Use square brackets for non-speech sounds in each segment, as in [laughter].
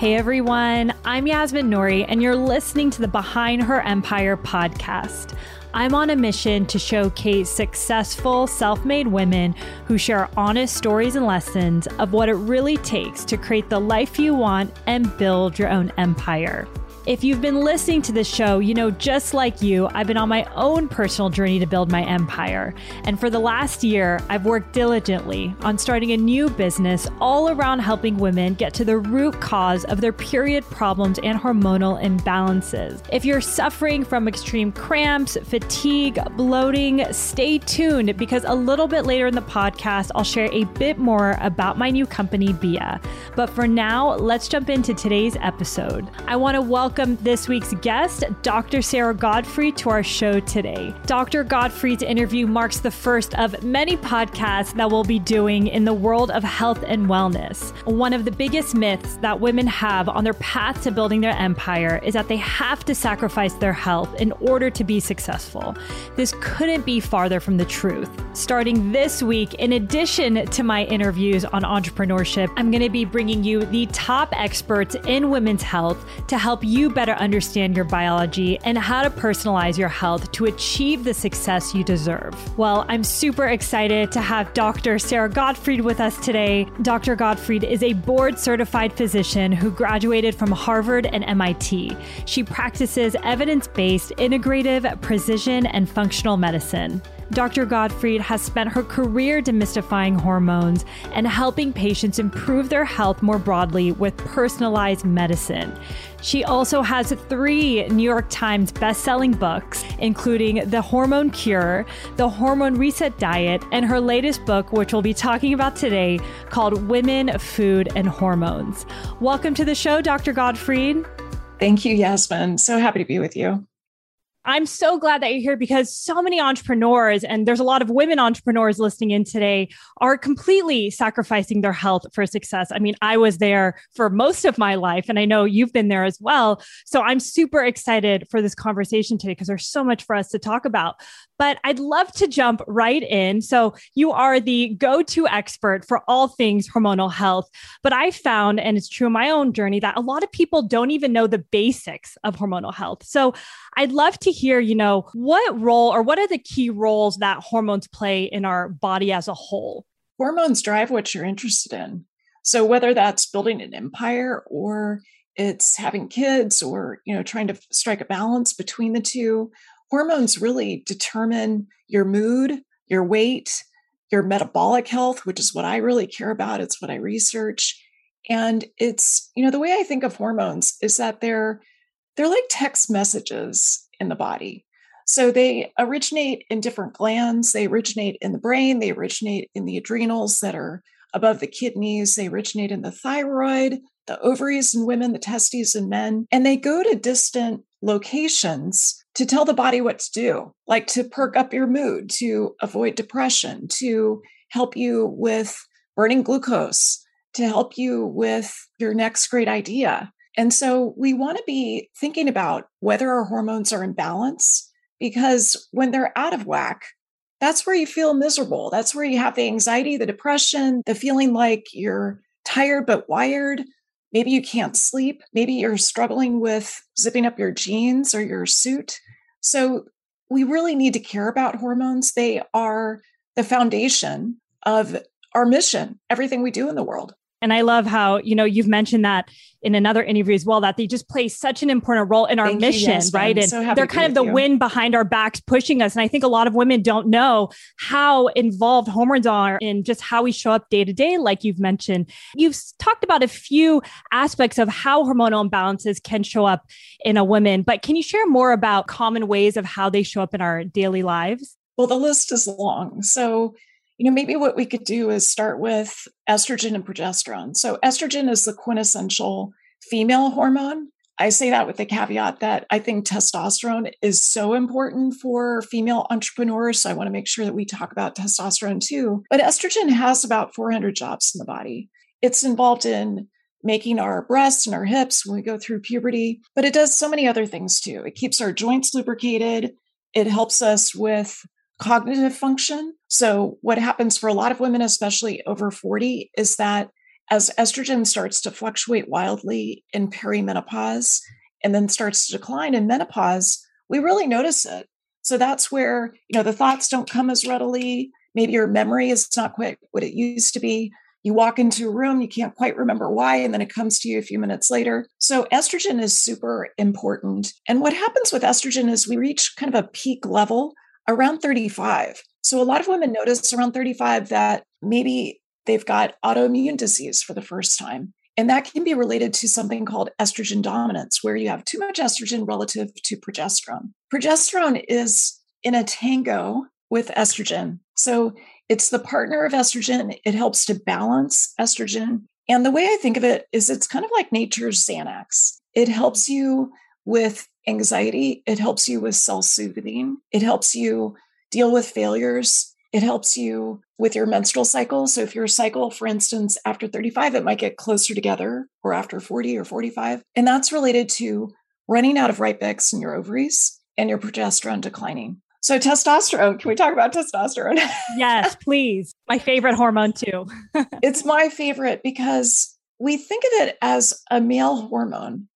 Hey everyone, I'm Yasmin Nouri, and you're listening to the Behind Her Empire podcast. I'm on a mission to showcase successful, self made women who share honest stories and lessons of what it really takes to create the life you want and build your own empire. If you've been listening to this show, you know, just like you, I've been on my own personal journey to build my empire. And for the last year, I've worked diligently on starting a new business all around helping women get to the root cause of their period problems and hormonal imbalances. If you're suffering from extreme cramps, fatigue, bloating, stay tuned because a little bit later in the podcast, I'll share a bit more about my new company, Bia. But for now, let's jump into today's episode. I want to welcome welcome this week's guest, Dr. Sarah Gottfried, to our show today. Dr. Gottfried's interview marks the first of many podcasts that we'll be doing in the world of health and wellness. One of the biggest myths that women have on their path to building their empire is that they have to sacrifice their health in order to be successful. This couldn't be farther from the truth. Starting this week, in addition to my interviews on entrepreneurship, I'm going to be bringing you the top experts in women's health to help you you better understand your biology and how to personalize your health to achieve the success you deserve. Well, I'm super excited to have Dr. Sarah Gottfried with us today. Dr. Gottfried is a board certified physician who graduated from Harvard and MIT. She practices evidence based integrative, precision, and functional medicine. Dr. Gottfried has spent her career demystifying hormones and helping patients improve their health more broadly with personalized medicine. She also has three New York Times best-selling books, including The Hormone Cure, The Hormone Reset Diet, and her latest book, which we'll be talking about today, called Women, Food, and Hormones. Welcome to the show, Dr. Gottfried. Thank you, Yasmin. So happy to be with you. I'm so glad that you're here because so many entrepreneurs, and there's a lot of women entrepreneurs listening in today, are completely sacrificing their health for success. I mean, I was there for most of my life, and I know you've been there as well. So I'm super excited for this conversation today because there's so much for us to talk about. But I'd love to jump right in. So you are the go to expert for all things hormonal health. But I found, and it's true in my own journey, that a lot of people don't even know the basics of hormonal health. So I'd love to hear, you know, what role or what are the key roles that hormones play in our body as a whole? Hormones drive what you're interested in. So whether that's building an empire or it's having kids or, you know, trying to strike a balance between the two, hormones really determine your mood, your weight, your metabolic health, which is what I really care about. It's what I research. And it's, you know, the way I think of hormones is that they're they're like text messages in the body. So they originate in different glands. They originate in the brain. They originate in the adrenals that are above the kidneys. They originate in the thyroid, the ovaries in women, the testes in men. And they go to distant locations to tell the body what to do, like to perk up your mood, to avoid depression, to help you with burning glucose, to help you with your next great idea. And so we want to be thinking about whether our hormones are in balance because when they're out of whack, that's where you feel miserable. That's where you have the anxiety, the depression, the feeling like you're tired but wired. Maybe you can't sleep. Maybe you're struggling with zipping up your jeans or your suit. So we really need to care about hormones. They are the foundation of our mission, everything we do in the world. And I love how, you know, you've mentioned that in another interview as well, that they just play such an important role in our Thank mission, you, yes, right? And so they're kind of the you. wind behind our backs pushing us. And I think a lot of women don't know how involved hormones are in just how we show up day to day, like you've mentioned. You've talked about a few aspects of how hormonal imbalances can show up in a woman, but can you share more about common ways of how they show up in our daily lives? Well, the list is long. So you know, maybe what we could do is start with estrogen and progesterone. So, estrogen is the quintessential female hormone. I say that with the caveat that I think testosterone is so important for female entrepreneurs. So, I want to make sure that we talk about testosterone too. But estrogen has about 400 jobs in the body. It's involved in making our breasts and our hips when we go through puberty, but it does so many other things too. It keeps our joints lubricated. It helps us with cognitive function. So, what happens for a lot of women, especially over 40, is that as estrogen starts to fluctuate wildly in perimenopause and then starts to decline in menopause, we really notice it. So that's where, you know, the thoughts don't come as readily. Maybe your memory is not quite what it used to be. You walk into a room, you can't quite remember why, and then it comes to you a few minutes later. So, estrogen is super important. And what happens with estrogen is we reach kind of a peak level around 35. So, a lot of women notice around 35 that maybe they've got autoimmune disease for the first time. And that can be related to something called estrogen dominance, where you have too much estrogen relative to progesterone. Progesterone is in a tango with estrogen. So it's the partner of estrogen. It helps to balance estrogen. And the way I think of it is it's kind of like nature's Xanax. It helps you with anxiety, it helps you with self soothing, it helps you deal with failures, it helps you with your menstrual cycle. So, if your cycle, for instance, after 35, it might get closer together, or after 40 or 45. And that's related to running out of right X in your ovaries and your progesterone declining. So testosterone, can we talk about testosterone? yes, [laughs] please. My favorite hormone too. [laughs] it's my favorite because we think of it as a male hormone,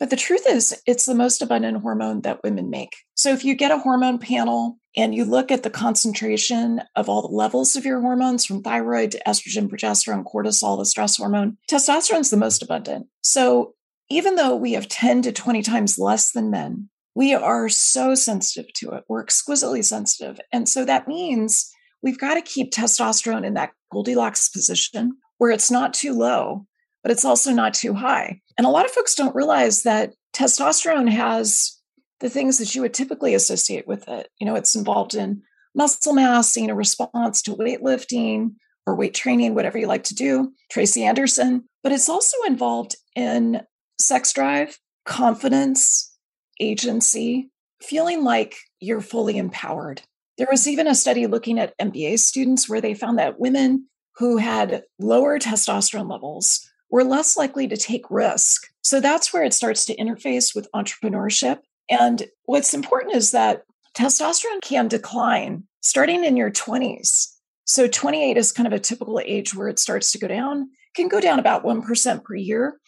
but the truth is it's the most abundant hormone that women make. So if you get a hormone panel and you look at the concentration of all the levels of your hormones from thyroid to estrogen, progesterone, cortisol, the stress hormone, testosterone is the most abundant. So even though we have 10 to 20 times less than men, we are so sensitive to it. We're exquisitely sensitive. And so that means we've got to keep testosterone in that Goldilocks position where it's not too low, but it's also not too high. And a lot of folks don't realize that testosterone has the things that you would typically associate with it. You know, it's involved in muscle mass, seeing a response to weightlifting or weight training, whatever you like to do, Tracy Anderson, but it's also involved in sex drive, confidence, agency, feeling like you're fully empowered. There was even a study looking at MBA students where they found that women who had lower testosterone levels were less likely to take risk. So that's where it starts to interface with entrepreneurship. And what's important is that testosterone can decline starting in your 20s. So 28 is kind of a typical age where it starts to go down, it can go down about 1% per year.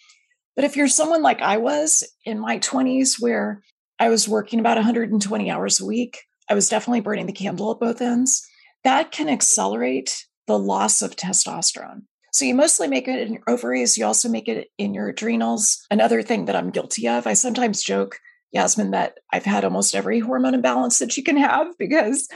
But if you're someone like I was in my 20s, where I was working about 120 hours a week, I was definitely burning the candle at both ends, that can accelerate the loss of testosterone. So you mostly make it in your ovaries, you also make it in your adrenals. Another thing that I'm guilty of, I sometimes joke, Yasmin, that I've had almost every hormone imbalance that you can have [laughs] because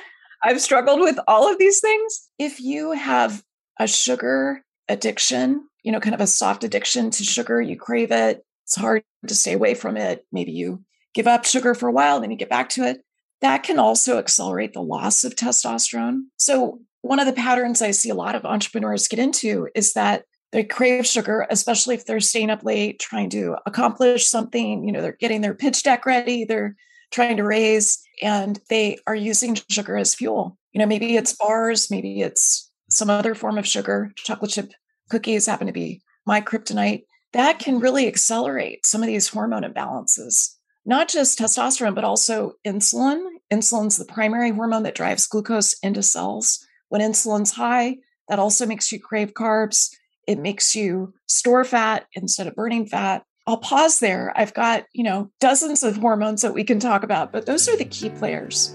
I've struggled with all of these things. If you have a sugar addiction, you know, kind of a soft addiction to sugar. You crave it. It's hard to stay away from it. Maybe you give up sugar for a while, then you get back to it. That can also accelerate the loss of testosterone. So, one of the patterns I see a lot of entrepreneurs get into is that they crave sugar, especially if they're staying up late trying to accomplish something. You know, they're getting their pitch deck ready, they're trying to raise, and they are using sugar as fuel. You know, maybe it's bars, maybe it's some other form of sugar, chocolate chip cookies happen to be my kryptonite, that can really accelerate some of these hormone imbalances. Not just testosterone, but also insulin. Insulin's the primary hormone that drives glucose into cells. When insulin's high, that also makes you crave carbs. It makes you store fat instead of burning fat. I'll pause there. I've got, you know, dozens of hormones that we can talk about, but those are the key players.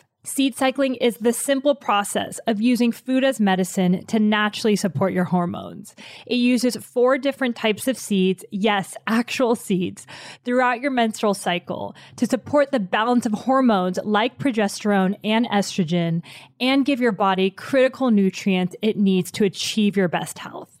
Seed cycling is the simple process of using food as medicine to naturally support your hormones. It uses four different types of seeds, yes, actual seeds, throughout your menstrual cycle to support the balance of hormones like progesterone and estrogen and give your body critical nutrients it needs to achieve your best health.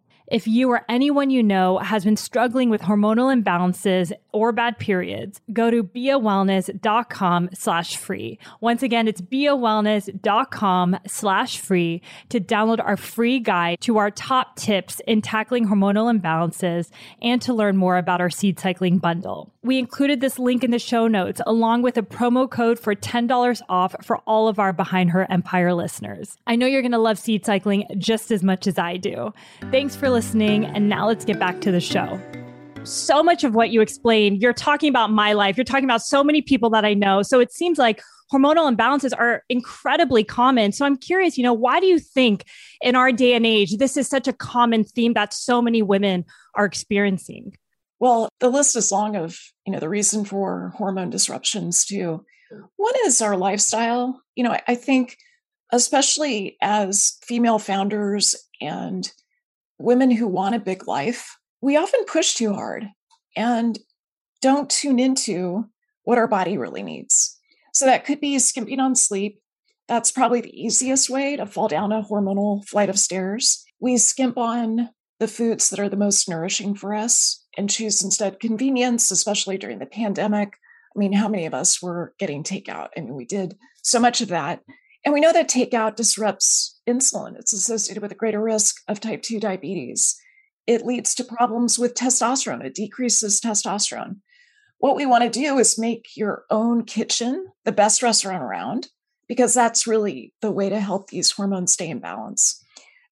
If you or anyone you know has been struggling with hormonal imbalances or bad periods, go to beawellness.com slash free. Once again, it's beawellness.com slash free to download our free guide to our top tips in tackling hormonal imbalances and to learn more about our seed cycling bundle. We included this link in the show notes along with a promo code for $10 off for all of our Behind Her Empire listeners. I know you're going to love seed cycling just as much as I do. Thanks for listening. And now let's get back to the show. So much of what you explained, you're talking about my life. You're talking about so many people that I know. So it seems like hormonal imbalances are incredibly common. So I'm curious, you know, why do you think in our day and age, this is such a common theme that so many women are experiencing? Well, the list is long of, you know, the reason for hormone disruptions too. Mm. One is our lifestyle. You know, I think especially as female founders and women who want a big life, we often push too hard and don't tune into what our body really needs. So that could be skimping on sleep. That's probably the easiest way to fall down a hormonal flight of stairs. We skimp on the foods that are the most nourishing for us and choose instead convenience, especially during the pandemic. I mean, how many of us were getting takeout? I mean, we did so much of that. And we know that takeout disrupts insulin. It's associated with a greater risk of type 2 diabetes. It leads to problems with testosterone, it decreases testosterone. What we want to do is make your own kitchen the best restaurant around because that's really the way to help these hormones stay in balance.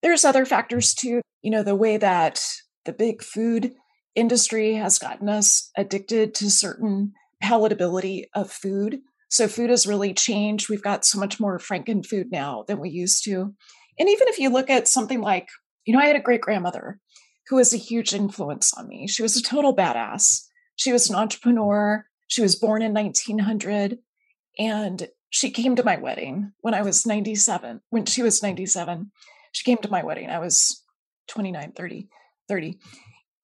There's other factors too, you know, the way that the big food industry has gotten us addicted to certain palatability of food. So food has really changed. We've got so much more Franken food now than we used to. And even if you look at something like, you know, I had a great grandmother who was a huge influence on me. She was a total badass. She was an entrepreneur. She was born in 1900 and she came to my wedding when I was 97. When she was 97, she came to my wedding. I was 29, 30, 30.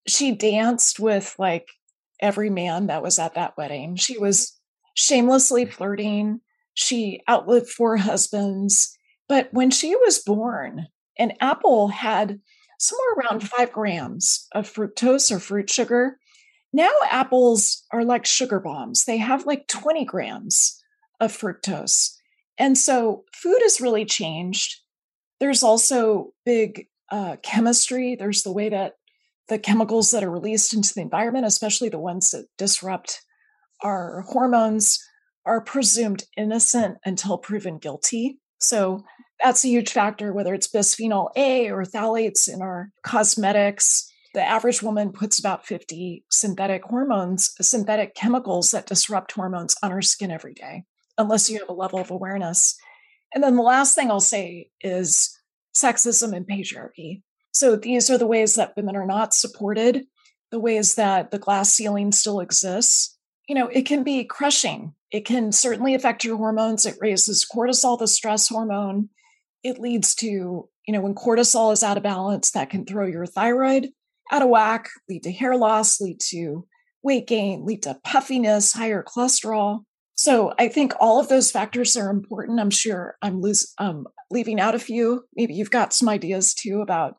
She danced with like every man that was at that wedding. She was shamelessly flirting. She outlived four husbands. But when she was born, an apple had somewhere around five grams of fructose or fruit sugar. Now apples are like sugar bombs, they have like 20 grams of fructose. And so food has really changed. There's also big uh, chemistry. There's the way that the chemicals that are released into the environment, especially the ones that disrupt our hormones are presumed innocent until proven guilty. So that's a huge factor, whether it's bisphenol A or phthalates in our cosmetics. The average woman puts about 50 synthetic hormones, synthetic chemicals that disrupt hormones on her skin every day, unless you have a level of awareness. And then the last thing I'll say is sexism and patriarchy. So these are the ways that women are not supported, the ways that the glass ceiling still exists. You know, it can be crushing. It can certainly affect your hormones. It raises cortisol, the stress hormone. It leads to, you know, when cortisol is out of balance, that can throw your thyroid out of whack, lead to hair loss, lead to weight gain, lead to puffiness, higher cholesterol. So I think all of those factors are important. I'm sure I'm lose, um, leaving out a few. Maybe you've got some ideas too about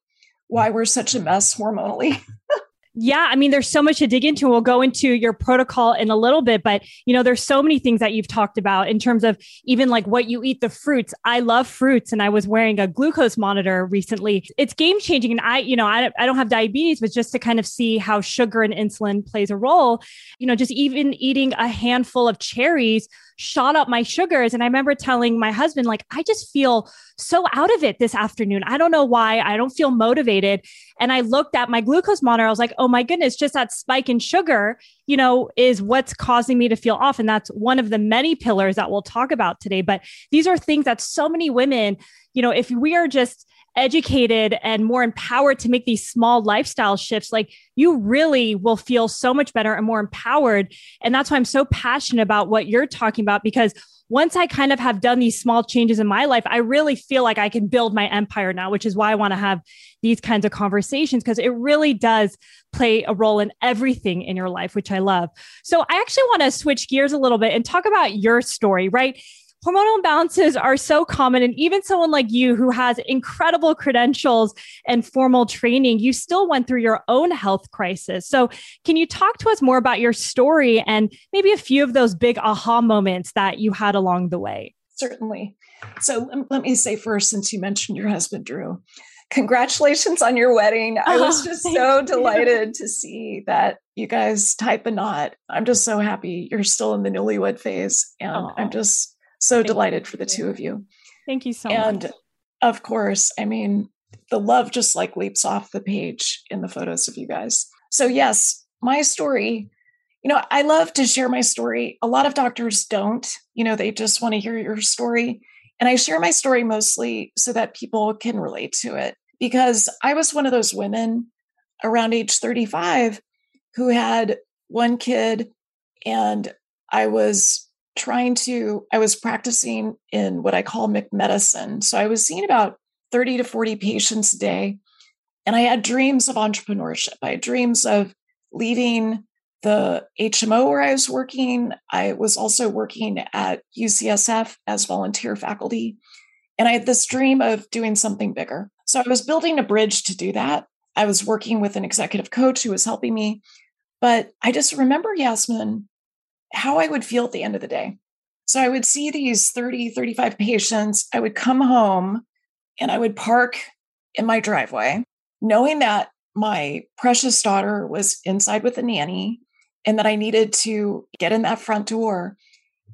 why we're such a mess hormonally. [laughs] Yeah, I mean, there's so much to dig into. We'll go into your protocol in a little bit, but you know, there's so many things that you've talked about in terms of even like what you eat, the fruits. I love fruits, and I was wearing a glucose monitor recently. It's game changing, and I, you know, I, I don't have diabetes, but just to kind of see how sugar and insulin plays a role, you know, just even eating a handful of cherries shot up my sugars. And I remember telling my husband, like, I just feel so out of it this afternoon. I don't know why. I don't feel motivated. And I looked at my glucose monitor. I was like, oh Oh my goodness, just that spike in sugar, you know, is what's causing me to feel off. And that's one of the many pillars that we'll talk about today. But these are things that so many women, you know, if we are just, educated and more empowered to make these small lifestyle shifts, like you really will feel so much better and more empowered. And that's why I'm so passionate about what you're talking about because once I kind of have done these small changes in my life, I really feel like I can build my empire now, which is why I want to have these kinds of conversations because it really does play a role in everything in your life, which I love. So I actually want to switch gears a little bit and talk about your story, right? Hormonal imbalances are so common. And even someone like you who has incredible credentials and formal training, you still went through your own health crisis. So, can you talk to us more about your story and maybe a few of those big aha moments that you had along the way? Certainly. So, um, let me say first, since you mentioned your husband, Drew, congratulations on your wedding. I oh, was just so delighted to see that you guys tied the knot. I'm just so happy you're still in the newlywed phase. And oh. I'm just so Thank delighted you. for the two of you. Thank you so and much. And of course, I mean, the love just like leaps off the page in the photos of you guys. So, yes, my story, you know, I love to share my story. A lot of doctors don't, you know, they just want to hear your story. And I share my story mostly so that people can relate to it because I was one of those women around age 35 who had one kid and I was trying to, I was practicing in what I call McMedicine. So I was seeing about 30 to 40 patients a day. And I had dreams of entrepreneurship. I had dreams of leaving the HMO where I was working. I was also working at UCSF as volunteer faculty. And I had this dream of doing something bigger. So I was building a bridge to do that. I was working with an executive coach who was helping me. But I just remember, Yasmin, how I would feel at the end of the day. So I would see these 30, 35 patients. I would come home and I would park in my driveway, knowing that my precious daughter was inside with a nanny and that I needed to get in that front door.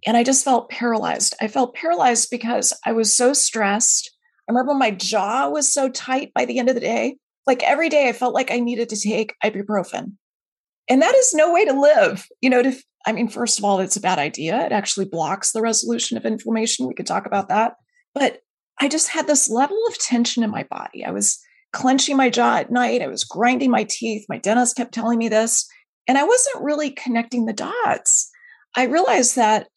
And I just felt paralyzed. I felt paralyzed because I was so stressed. I remember my jaw was so tight by the end of the day. Like every day, I felt like I needed to take ibuprofen. And that is no way to live. You know, to I mean, first of all, it's a bad idea. It actually blocks the resolution of inflammation. We could talk about that. But I just had this level of tension in my body. I was clenching my jaw at night. I was grinding my teeth. My dentist kept telling me this. And I wasn't really connecting the dots. I realized that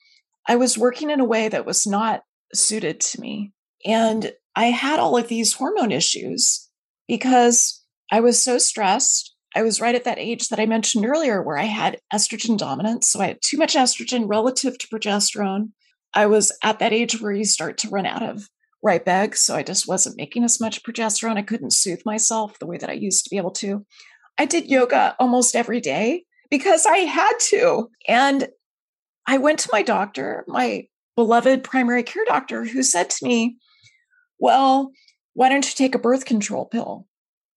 I was working in a way that was not suited to me. And I had all of these hormone issues because I was so stressed. I was right at that age that I mentioned earlier where I had estrogen dominance. So I had too much estrogen relative to progesterone. I was at that age where you start to run out of right eggs. So I just wasn't making as much progesterone. I couldn't soothe myself the way that I used to be able to. I did yoga almost every day because I had to. And I went to my doctor, my beloved primary care doctor, who said to me, Well, why don't you take a birth control pill?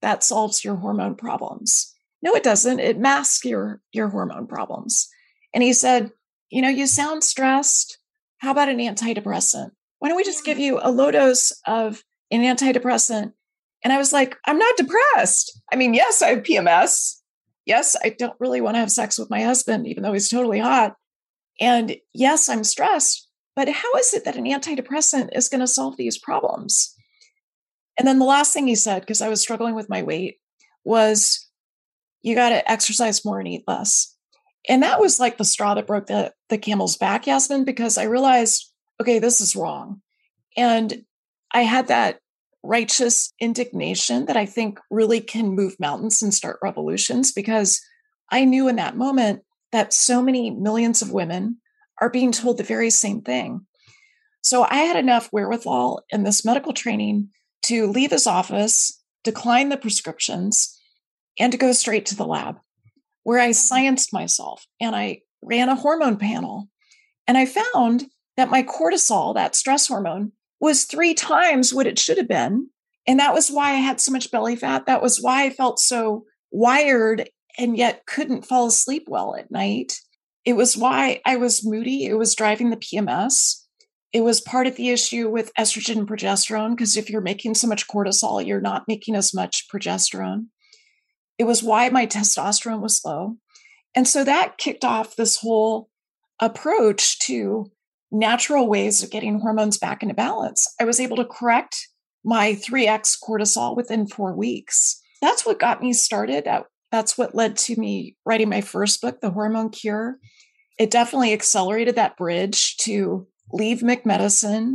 That solves your hormone problems. No, it doesn't. It masks your, your hormone problems. And he said, You know, you sound stressed. How about an antidepressant? Why don't we just give you a low dose of an antidepressant? And I was like, I'm not depressed. I mean, yes, I have PMS. Yes, I don't really want to have sex with my husband, even though he's totally hot. And yes, I'm stressed, but how is it that an antidepressant is going to solve these problems? And then the last thing he said, because I was struggling with my weight, was you got to exercise more and eat less. And that was like the straw that broke the, the camel's back, Yasmin, because I realized, okay, this is wrong. And I had that righteous indignation that I think really can move mountains and start revolutions because I knew in that moment that so many millions of women are being told the very same thing. So I had enough wherewithal in this medical training to leave his office, decline the prescriptions, and to go straight to the lab where I scienced myself and I ran a hormone panel. And I found that my cortisol, that stress hormone, was three times what it should have been. And that was why I had so much belly fat. That was why I felt so wired and yet couldn't fall asleep well at night. It was why I was moody. It was driving the PMS. It was part of the issue with estrogen and progesterone, because if you're making so much cortisol, you're not making as much progesterone. It was why my testosterone was low. And so that kicked off this whole approach to natural ways of getting hormones back into balance. I was able to correct my 3x cortisol within four weeks. That's what got me started. That's what led to me writing my first book, The Hormone Cure. It definitely accelerated that bridge to leave McMedicine,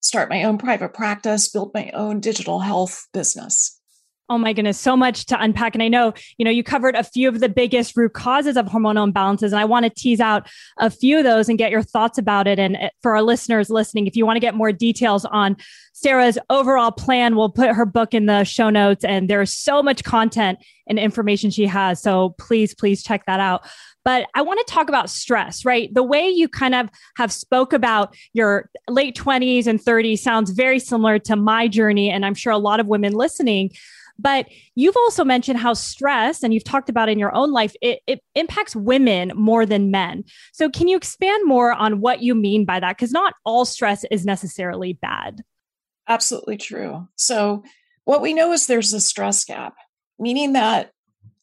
start my own private practice, build my own digital health business. Oh my goodness, so much to unpack. And I know, you know, you covered a few of the biggest root causes of hormonal imbalances. And I want to tease out a few of those and get your thoughts about it. And eh, for our listeners listening, if you want to get more details on Sarah's overall plan, we'll put her book in the show notes. And there's so much content and information she has. So please, please check that out. But I want to talk about stress, right? The way you kind of have spoke about your late 20s and 30s sounds very similar to my journey. And I'm sure a lot of women listening but you've also mentioned how stress, and you've talked about in your own life, it, it impacts women more than men. So, can you expand more on what you mean by that? Because not all stress is necessarily bad. Absolutely true. So, what we know is there's a stress gap, meaning that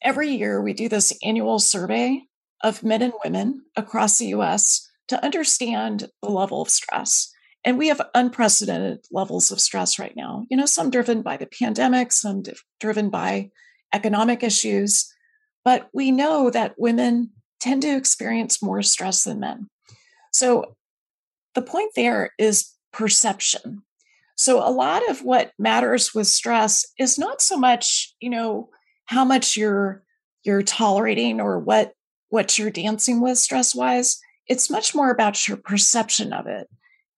every year we do this annual survey of men and women across the US to understand the level of stress. And we have unprecedented levels of stress right now. You know, some driven by the pandemic, some driven by economic issues. But we know that women tend to experience more stress than men. So the point there is perception. So a lot of what matters with stress is not so much, you know, how much you're you're tolerating or what what you're dancing with stress wise. It's much more about your perception of it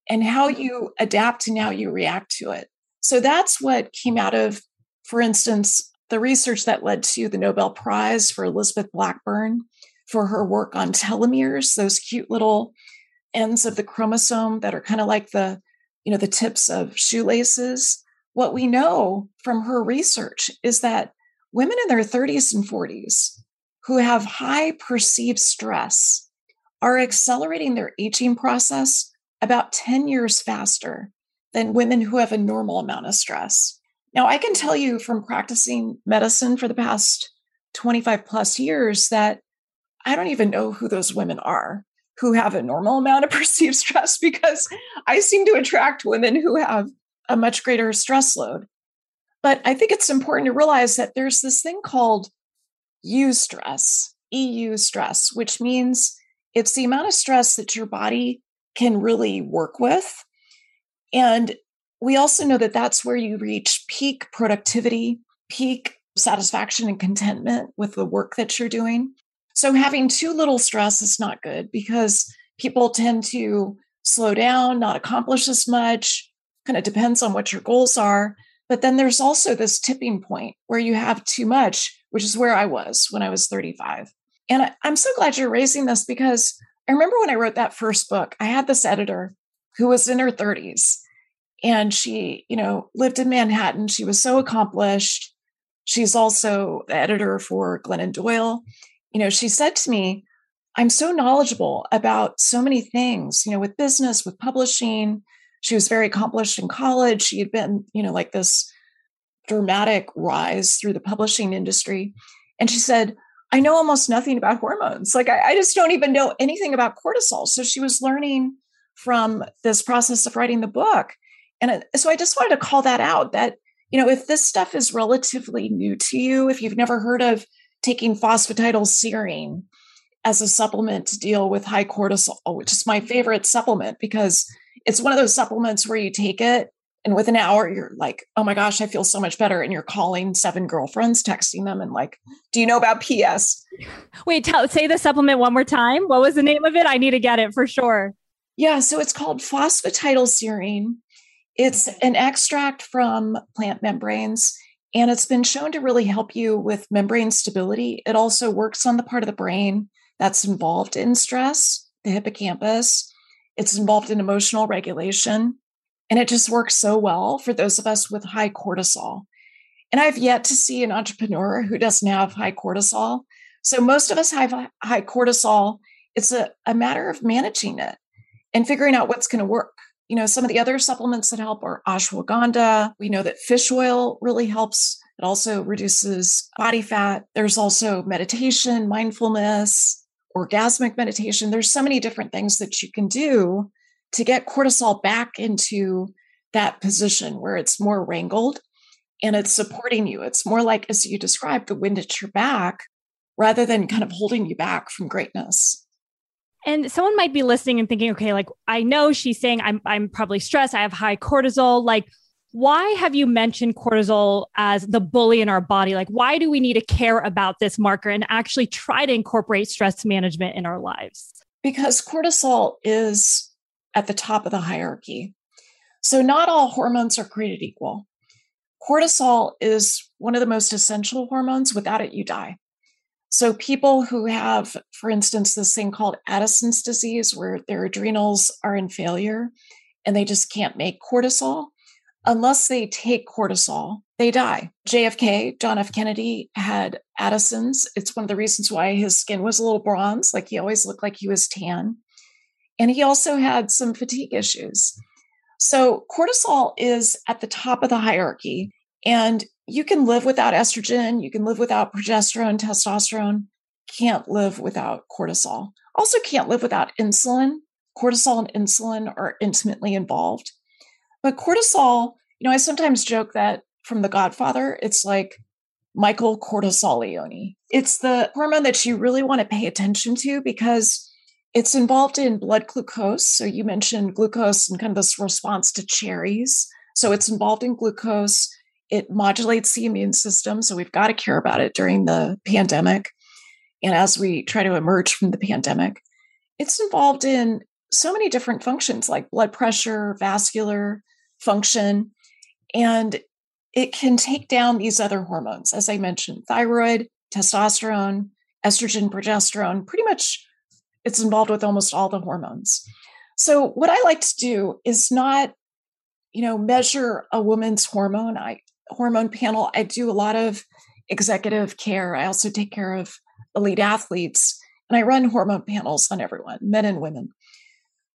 and how mm-hmm. you adapt and how you react to it. So that's what came out of, for instance, the research that led to the Nobel Prize for Elizabeth Blackburn for her work on telomeres, those cute little ends of the chromosome that are kind of like the, you know, the tips of shoelaces. What we know from her research is that women in their 30s and 40s who have high perceived stress are accelerating their aging process about 10 years faster than women who have a normal amount of stress. Now, I can tell you from practicing medicine for the past 25 plus years that I don't even know who those women are who have a normal amount of [laughs] perceived stress because I seem to attract women who have a much greater stress load. But I think it's important to realize that there's this thing called eustress, EU stress, which means it's the amount of stress that your body can really work with. And we also know that that's where you reach peak productivity, peak satisfaction and contentment with the work that you're doing. So having too little stress is not good because people tend to slow down, not accomplish as much, kind of depends on what your goals are. But then there's also this tipping point where you have too much, which is where I was when I was 35. And I, am so glad you're raising this because I remember when I wrote that first book, I had this editor who was in her 30s and she, you know, lived in Manhattan. She was so accomplished. She's also the editor for Glennon Doyle. You know, she said to me, I'm so knowledgeable about so many things, you know, with business, with publishing. She was very accomplished in college. She had been, you know, like this dramatic rise through the publishing industry. And she said, I know almost nothing about hormones. Like I, I just don't even know anything about cortisol. So she was learning from this process of writing the book. And so I just wanted to call that out that, you know, if this stuff is relatively new to you, if you've never heard of taking phosphatidylserine as a supplement to deal with high cortisol, which is my favorite supplement because it's one of those supplements where you take it and within an hour you're like, oh my gosh, I feel so much better. And you're calling seven girlfriends, texting them, and like, do you know about PS? [laughs] Wait, tell say the supplement one more time. What was the name of it? I need to get it for sure. Yeah, so it's called phosphatidylserine. It's an extract from plant membranes, and it's been shown to really help you with membrane stability. It also works on the part of the brain that's involved in stress, the hippocampus. It's involved in emotional regulation. And it just works so well for those of us with high cortisol. And I've yet to see an entrepreneur who doesn't have high cortisol. So most of us have high cortisol. It's a, a matter of managing it and figuring out what's going to work. You know, some of the other supplements that help are ashwagandha. We know that fish oil really helps. It also reduces body fat. There's also meditation, mindfulness, orgasmic meditation. There's so many different things that you can do to get cortisol back into that position where it's more wrangled and it's supporting you. It's more like, as you described, the wind at your back rather than kind of holding you back from greatness. And someone might be listening and thinking, okay, like I know she's saying I'm I'm probably stressed, I have high cortisol. Like, why have you mentioned cortisol as the bully in our body? Like, why do we need to care about this marker and actually try to incorporate stress management in our lives? Because cortisol is at the top of the hierarchy. So, not all hormones are created equal. Cortisol is one of the most essential hormones. Without it, you die. So, people who have, for instance, this thing called Addison's disease, where their adrenals are in failure and they just can't make cortisol, unless they take cortisol, they die. JFK, John F. Kennedy, had Addison's. It's one of the reasons why his skin was a little bronze, like he always looked like he was tan. And he also had some fatigue issues. So, cortisol is at the top of the hierarchy. And you can live without estrogen, you can live without progesterone, testosterone, can't live without cortisol. Also, can't live without insulin. Cortisol and insulin are intimately involved. But cortisol, you know, I sometimes joke that from The Godfather, it's like Michael Cortisolione. It's the hormone that you really want to pay attention to because it's involved in blood glucose. So you mentioned glucose and kind of this response to cherries. So it's involved in glucose. It modulates the immune system. So we've got to care about it during the pandemic. And as we try to emerge from the pandemic, it's involved in so many different functions like blood pressure, vascular function. And it can take down these other hormones, as I mentioned thyroid, testosterone, estrogen, progesterone, pretty much it's involved with almost all the hormones. So what I like to do is not, you know, measure a woman's hormone I hormone panel. I do a lot of executive care. I also take care of elite athletes and I run hormone panels on everyone, men and women.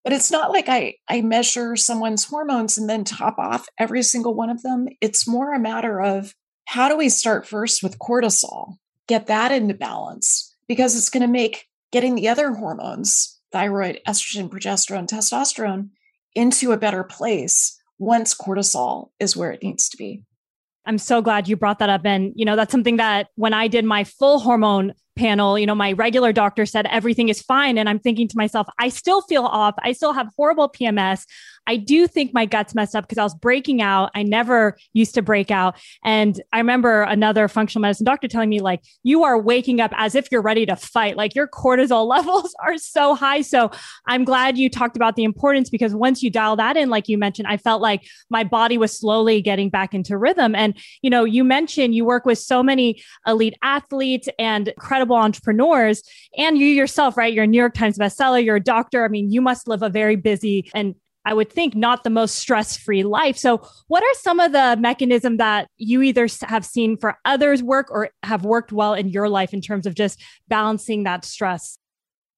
But it's not like I, I measure someone's hormones and then top off every single one of them. It's more a matter of how do we start first with cortisol, get that into balance, because it's going to make getting the other hormones, thyroid, estrogen, progesterone, testosterone, into a better place once cortisol is where it needs to be. I'm so glad you brought that up. And, you know, that's something that when I did my full hormone panel, you know, my regular doctor said everything is fine. And I'm thinking to myself, I still feel off. I still have horrible PMS. I do think my gut's messed up because I was breaking out. I never used to break out. And I remember another functional medicine doctor telling me, like, you are waking up as if you're ready to fight. Like your cortisol [laughs] levels are so high. So I'm glad you talked about the importance because once you dial that in, like you mentioned, I felt like my body was slowly getting back into rhythm. And, you know, you mentioned you work with so many elite athletes and incredible entrepreneurs, and you yourself, right? You're a New York Times bestseller, you're a doctor. I mean, you must live a very busy and I would think not the most stress free life. So, what are some of the mechanisms that you either have seen for others work or have worked well in your life in terms of just balancing that stress?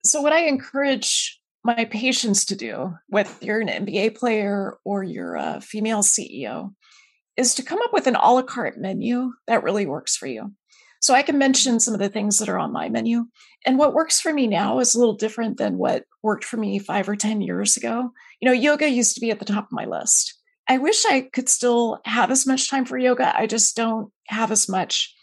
So, what I encourage my patients to do, whether you're an NBA player or you're a female CEO, is to come up with an a la carte menu that really works for you. So I can mention some of the things that are on my menu. And what works for me now is a little different than what worked for me five or 10 years ago. You know, yoga used to be at the top of my list. I wish I could still have as much time for yoga. I just don't have as much.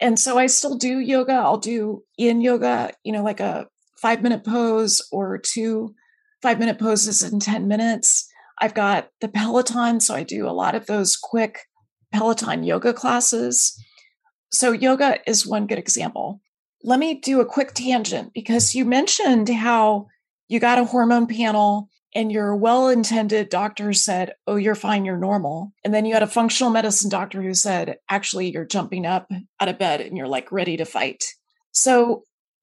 And so I still do yoga. I'll do in yoga, you know, like a five minute pose or two five minute poses in 10 minutes. I've got the Peloton. So I do a lot of those quick Peloton yoga classes. So yoga is one good example. Let me do a quick tangent because you mentioned how you got a hormone panel and your well intended doctor said, Oh, you're fine, you're normal. And then you had a functional medicine doctor who said, Actually, you're jumping up out of bed and you're like ready to fight. So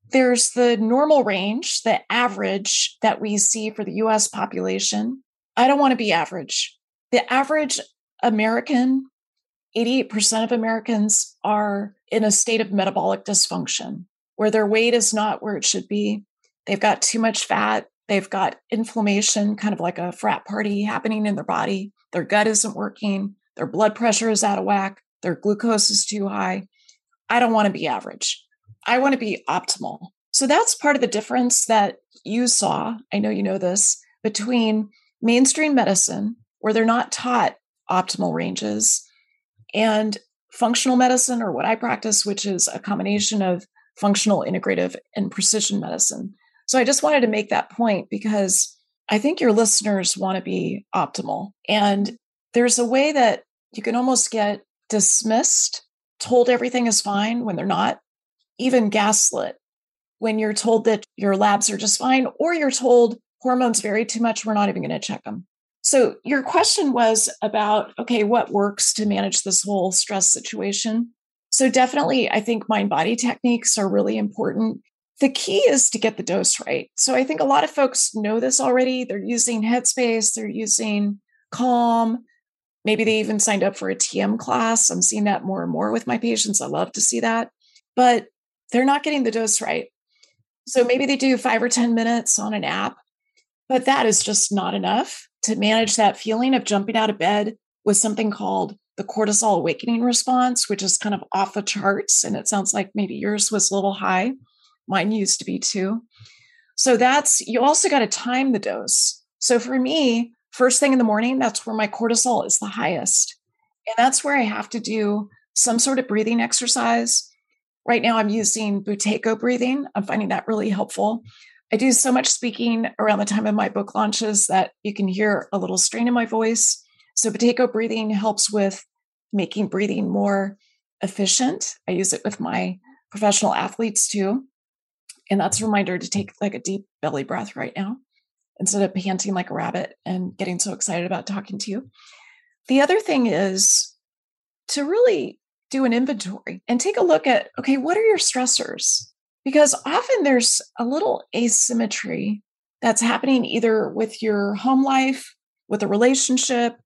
there's the normal range, the average that we see for the US population. I don't want to be average. The average American, 88% of Americans are in a state of metabolic dysfunction where their weight is not where it should be. They've got too much fat, They've got inflammation, kind of like a frat party happening in their body. Their gut isn't working. Their blood pressure is out of whack. Their glucose is too high. I don't want to be average. I want to be optimal. So that's part of the difference that you saw. I know you know this between mainstream medicine, where they're not taught optimal ranges, and functional medicine, or what I practice, which is a combination of functional, integrative, and precision medicine. So I just wanted to make that point because I think your listeners want to be optimal. And there's a way that you can almost get dismissed, told everything is fine when they're not, even gaslit when you're told that your labs are just fine, or you're told hormones vary too much, we're not even going to check them. So, your question was about okay, what works to manage this whole stress situation? So, definitely, I think mind body techniques are really important the key is to get the dose right. So I think a lot of folks know this already. They're using Headspace, they're using Calm. Maybe they even signed up for a TM class. I'm seeing that more and more with my patients. I love to see that. But they're not getting the dose right. So maybe they do five or 10 minutes on an app, but that is just not enough to manage that feeling of jumping out of bed with something called the cortisol awakening response, which is kind of off the charts. And it sounds like maybe yours was a little high. Mine used to be too. So that's, you also got to time the dose. So for me, first thing in the morning, that's where my cortisol is the highest. And that's where I have to do some sort of breathing exercise. Right now, I'm using Buteyko breathing. I'm finding that really helpful. I do so much speaking around the time of my book launches that you can hear a little strain in my voice. So, Buteyko breathing helps with making breathing more efficient. I use it with my professional athletes too. And that's a reminder to take like a deep belly breath right now instead of panting like a rabbit and getting so excited about talking to you. The other thing is to really do an inventory and take a look at okay, what are your stressors? Because often there's a little asymmetry that's happening either with your home life, with a relationship,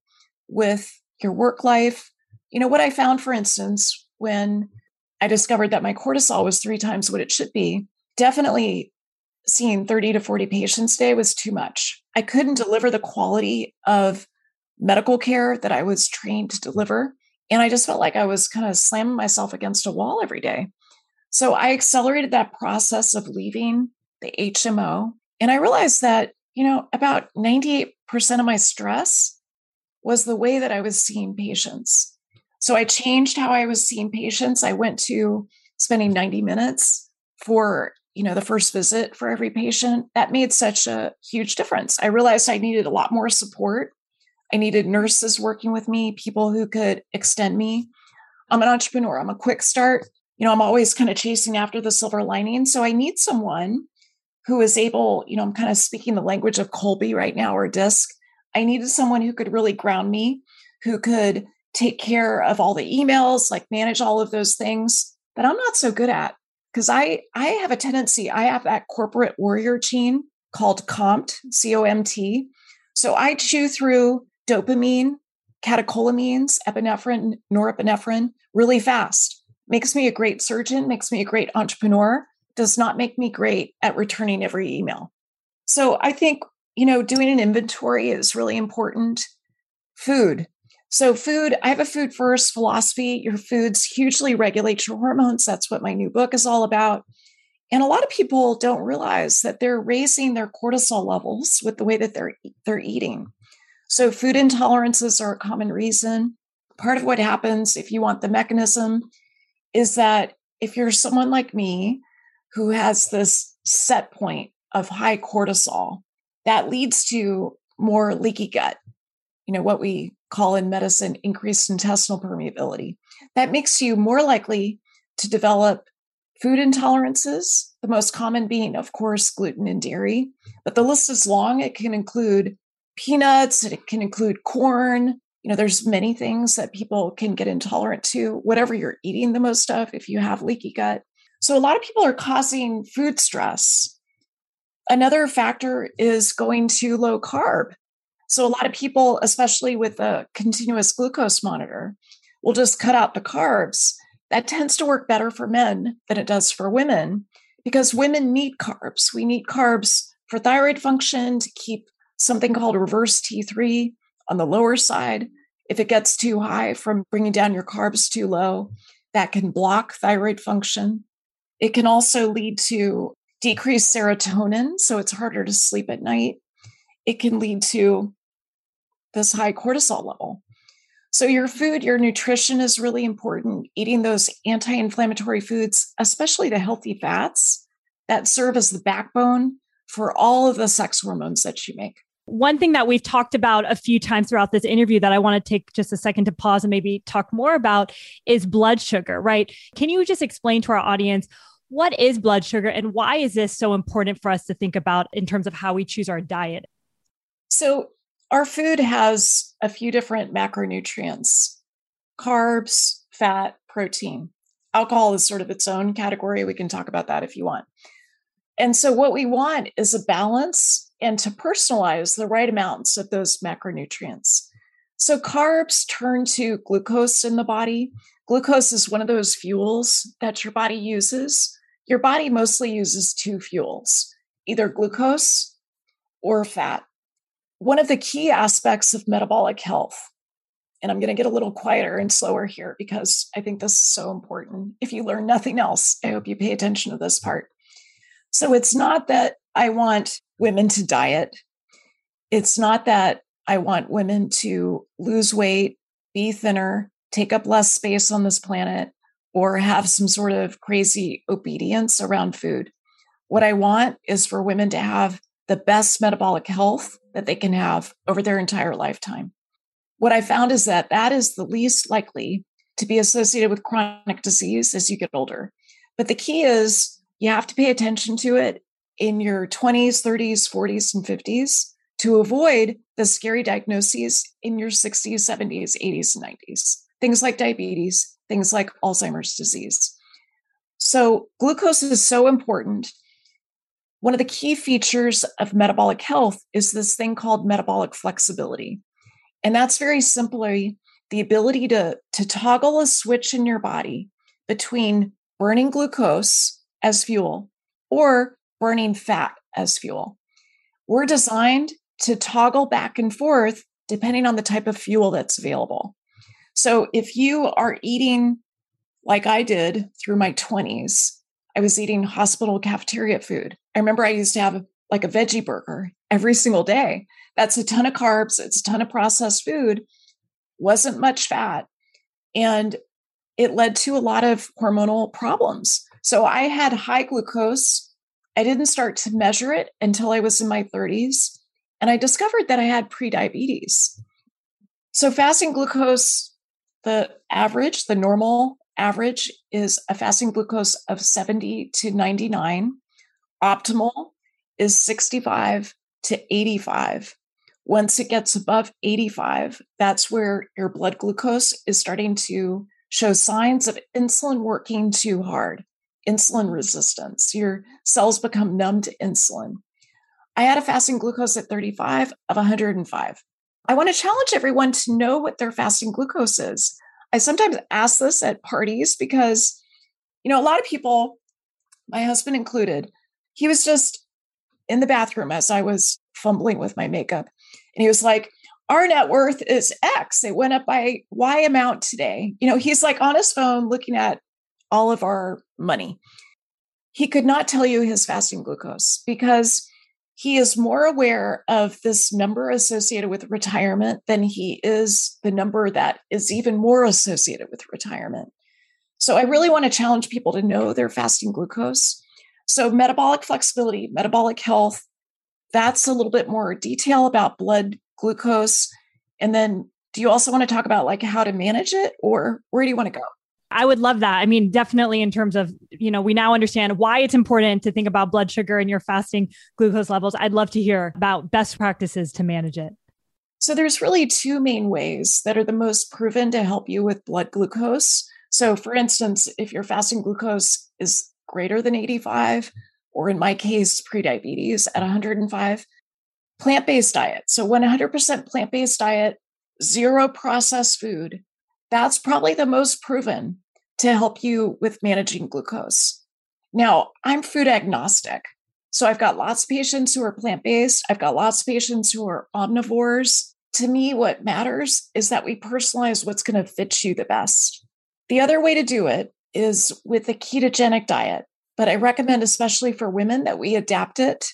with your work life. You know, what I found, for instance, when I discovered that my cortisol was three times what it should be, definitely seeing 30 to 40 patients a day was too much. I couldn't deliver the quality of medical care that I was trained to deliver. And I just felt like I was kind of slamming myself against a wall every day. So I accelerated that process of leaving the HMO. And I realized that, you know, about 98% of my stress was the way that I was seeing patients. So I changed how I was seeing patients. I went to spending 90 minutes for you know the first visit for every patient that made such a huge difference i realized i needed a lot more support i needed nurses working with me people who could extend me i'm an entrepreneur i'm a quick start you know i'm always kind of chasing after the silver lining so i need someone who is able you know i'm kind of speaking the language of Kolbe right now or disc i needed someone who could really ground me who could take care of all the emails like manage all of those things that i'm not so good at because I I have a tendency, I have that corporate warrior gene called COMT, C O M T. So I chew through dopamine, catecholamines, epinephrine, norepinephrine really fast. Makes me a great surgeon, makes me a great entrepreneur, does not make me great at returning every email. So I think, you know, doing an inventory is really important. Food. So, food, I have a food first philosophy. Your foods hugely regulate your hormones. That's what my new book is all about. And a lot of people don't realize that they're raising their cortisol levels with the way that they're they're eating. So food intolerances are a common reason. Part of what happens if you want the mechanism is that if you're someone like me who has this set point of high cortisol, that leads to more leaky gut. You know, what we call in medicine increased intestinal permeability. That makes you more likely to develop food intolerances, the most common being, of course, gluten and dairy. But the list is long. It can include peanuts, it can include corn. You know, there's many things that people can get intolerant to, whatever you're eating the most of, if you have leaky gut. So, a lot of people are causing food stress. Another factor is going to low carb. So, a lot of people, especially with a continuous glucose monitor, will just cut out the carbs that tends to work better for men than it does for women because women need carbs. We need carbs for thyroid function to keep something called reverse T3 on the lower side. If it gets too high from bringing down your carbs too low, that can block thyroid function. It can also lead to decreased serotonin, so it's harder to sleep at night. It can lead to this high cortisol level. So, your food, your nutrition is really important. Eating those anti inflammatory foods, especially the healthy fats that serve as the backbone for all of the sex hormones that you make. One thing that we've talked about a few times throughout this interview that I want to take just a second to pause and maybe talk more about is blood sugar, right? Can you just explain to our audience what is blood sugar and why is this so important for us to think about in terms of how we choose our diet? So, our food has a few different macronutrients carbs, fat, protein. Alcohol is sort of its own category. We can talk about that if you want. And so, what we want is a balance and to personalize the right amounts of those macronutrients. So, carbs turn to glucose in the body. Glucose is one of those fuels that your body uses. Your body mostly uses two fuels either glucose or fat one of the key aspects of metabolic health, and I'm going to get a little quieter and slower here because I think this is so important. If you learn nothing else, I hope you pay attention to this part. So it's not that I want women to diet, it's not that I want women to lose weight, be thinner, take up less space on this planet, or have some sort of crazy obedience around food. What I want is for women to have the best metabolic health that they can have over their entire lifetime. What I found is that that is the least likely to be associated with chronic disease as you get older. But the key is you have to pay attention to it in your 20s, 30s, 40s, and 50s to avoid the scary diagnoses in your 60s, 70s, 80s, and 90s. Things like diabetes, things like Alzheimer's disease. So, glucose is so important one of the key features of metabolic health is this thing called metabolic flexibility. And that's very simply the ability to, to toggle a switch in your body between burning glucose as fuel or burning fat as fuel. We're designed to toggle back and forth depending on the type of fuel that's available. So if you are eating like I did through my 20s, I was eating hospital cafeteria food. I remember I used to have like a veggie burger every single day. That's a ton of carbs, it's a ton of processed food, wasn't much fat. And it led to a lot of hormonal problems. So I had high glucose. I didn't start to measure it until I was in my 30s. And I discovered that I had prediabetes. So fasting glucose, the average, the normal average is a fasting glucose of 70 to 99. Optimal is 65 to 85. Once it gets above 85, that's where your blood glucose is starting to show signs of insulin working too hard, insulin resistance. Your cells become numb to insulin. I had a fasting glucose at 35 of 105. I want to challenge everyone to know what their fasting glucose is. I sometimes ask this at parties because, you know, a lot of people, my husband included, he was just in the bathroom as I was fumbling with my makeup. And he was like, our net worth is X. It went up by Y amount today. You know, he's like on his phone looking at all of our money. He could not tell you his fasting glucose because he is more aware of this number associated with retirement than he is the number that is even more associated with retirement. So I really want to challenge people to know their fasting glucose. So metabolic flexibility, metabolic health, that's a little bit more detail about blood glucose. And then do you also want to talk about like how to manage it or where do you want to go? I would love that. I mean, definitely in terms of, you know, we now understand why it's important to think about blood sugar and your fasting glucose levels. I'd love to hear about best practices to manage it. So there's really two main ways that are the most proven to help you with blood glucose. So for instance, if your fasting glucose is greater than 85, or in my case, prediabetes at 105, plant-based diet. So 100% plant-based diet, zero processed food, that's probably the most proven to help you with managing glucose. Now, I'm food agnostic. So I've got lots of patients who are plant based. I've got lots of patients who are omnivores. To me, what matters is that we personalize what's going to fit you the best. The other way to do it is with a ketogenic diet, but I recommend, especially for women, that we adapt it,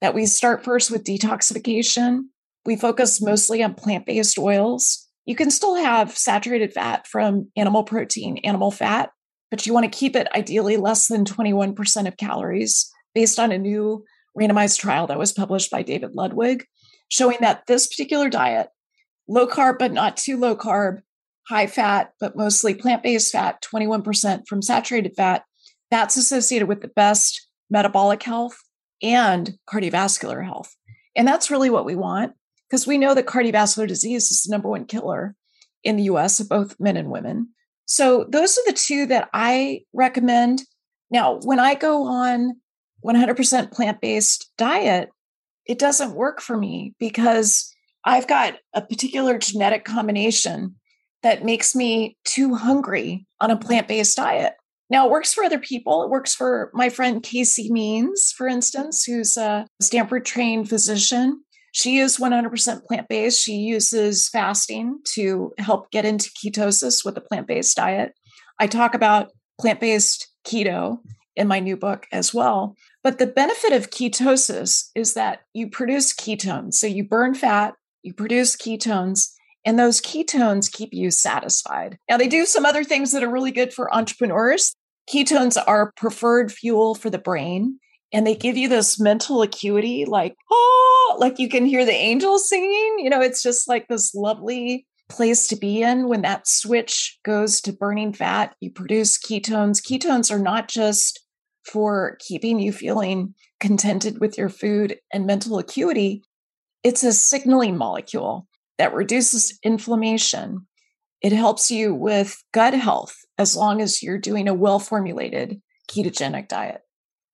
that we start first with detoxification. We focus mostly on plant based oils you can still have saturated fat from animal protein, animal fat, but you want to keep it ideally less than 21% of calories based on a new randomized trial that was published by David Ludwig, showing that this particular diet, low carb, but not too low carb, high fat, but mostly plant based fat, 21% from saturated fat, that's associated with the best metabolic health and cardiovascular health. And that's really what we want because we know that cardiovascular disease is the number one killer in the US of both men and women. So those are the two that I recommend. Now, when I go on 100% plant based diet, it doesn't work for me because I've got a particular genetic combination that makes me too hungry on a plant based diet. Now, it works for other people. It works for my friend Casey Means, for instance, who's a Stanford trained physician. She is 100% plant based. She uses fasting to help get into ketosis with a plant based diet. I talk about plant based keto in my new book as well. But the benefit of ketosis is that you produce ketones. So you burn fat, you produce ketones, and those ketones keep you satisfied. Now, they do some other things that are really good for entrepreneurs. Ketones are preferred fuel for the brain and they give you this mental acuity like oh like you can hear the angels singing you know it's just like this lovely place to be in. When that switch goes to burning fat you produce ketones. Ketones are not just for keeping you feeling contented with your food and mental acuity. It's a signaling molecule that reduces inflammation. It helps you with gut health as long as you're doing a well formulated ketogenic diet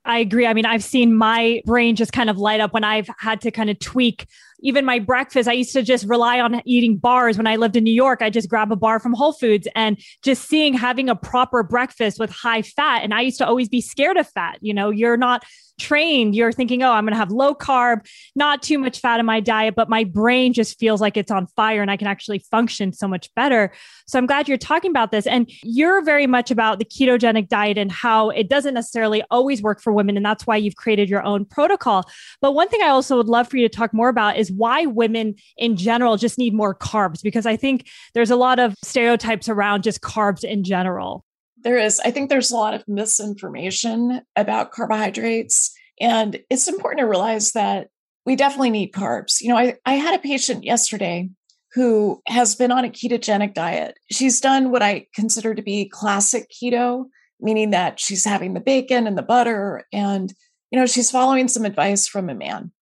I agree. I mean, I've seen my brain just kind of light up when I've had to kind of tweak even my breakfast. I used to just rely on eating bars when I lived in New York. I just grab a bar from Whole Foods and just seeing having a proper breakfast with high fat. And I used to always be scared of fat. You know, you're not trained, you're thinking, oh, I'm going to have low carb, not too much fat in my diet, but my brain just feels like it's on fire and I can actually function so much better. So I'm glad you're talking about this. And you're very much about the ketogenic diet and how it doesn't necessarily always work for women. And that's why you've created your own protocol. But one thing I also would love for you to talk more about is why women in general just need more carbs, because I think there's a lot of stereotypes around just carbs in general. There is. I think there's a lot of misinformation about carbohydrates. And it's important to realize that we definitely need carbs. You know, I, I had a patient yesterday who has been on a ketogenic diet. She's done what I consider to be classic keto, meaning that she's having the bacon and the butter and you know she's following some advice from a man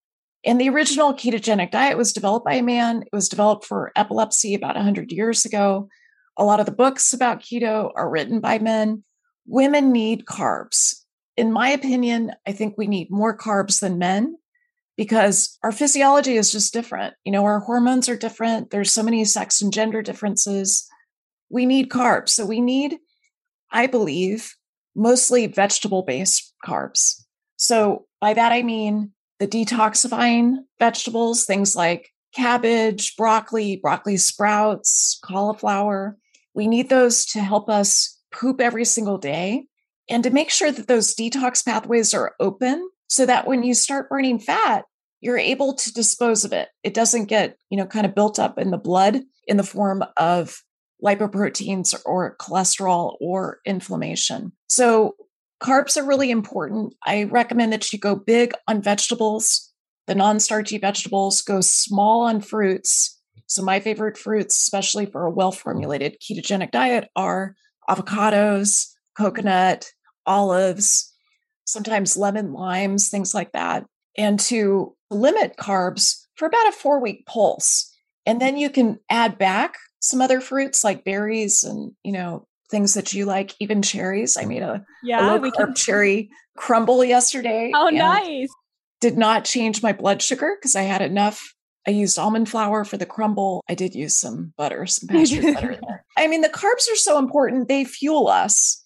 and the original ketogenic diet was developed by a man it was developed for epilepsy about 100 years ago a lot of the books about keto are written by men. Women need carbs. In my opinion, I think we need more carbs than men because our physiology is just different. You know, our hormones are different. There's so many sex and gender differences. We need carbs. So we need, I believe, mostly vegetable based carbs. So by that, I mean the detoxifying vegetables, things like cabbage, broccoli, broccoli sprouts, cauliflower. We need those to help us poop every single day and to make sure that those detox pathways are open so that when you start burning fat, you're able to dispose of it. It doesn't get, you know, kind of built up in the blood in the form of lipoproteins or cholesterol or inflammation. So carbs are really important. I recommend that you go big on vegetables, the non-starchy vegetables, go small on fruits. So my favorite fruits, especially for a well-formulated ketogenic diet, are avocados, coconut, olives, sometimes lemon, limes, things like that. And to limit carbs for about a four week pulse. And then you can add back some other fruits like berries and, you know, things that you like, even cherries. I made a, yeah, a low carb can... cherry crumble yesterday. Oh, nice. Did not change my blood sugar because I had enough. I used almond flour for the crumble. I did use some butter, some [laughs] pasture butter there. I mean, the carbs are so important. They fuel us.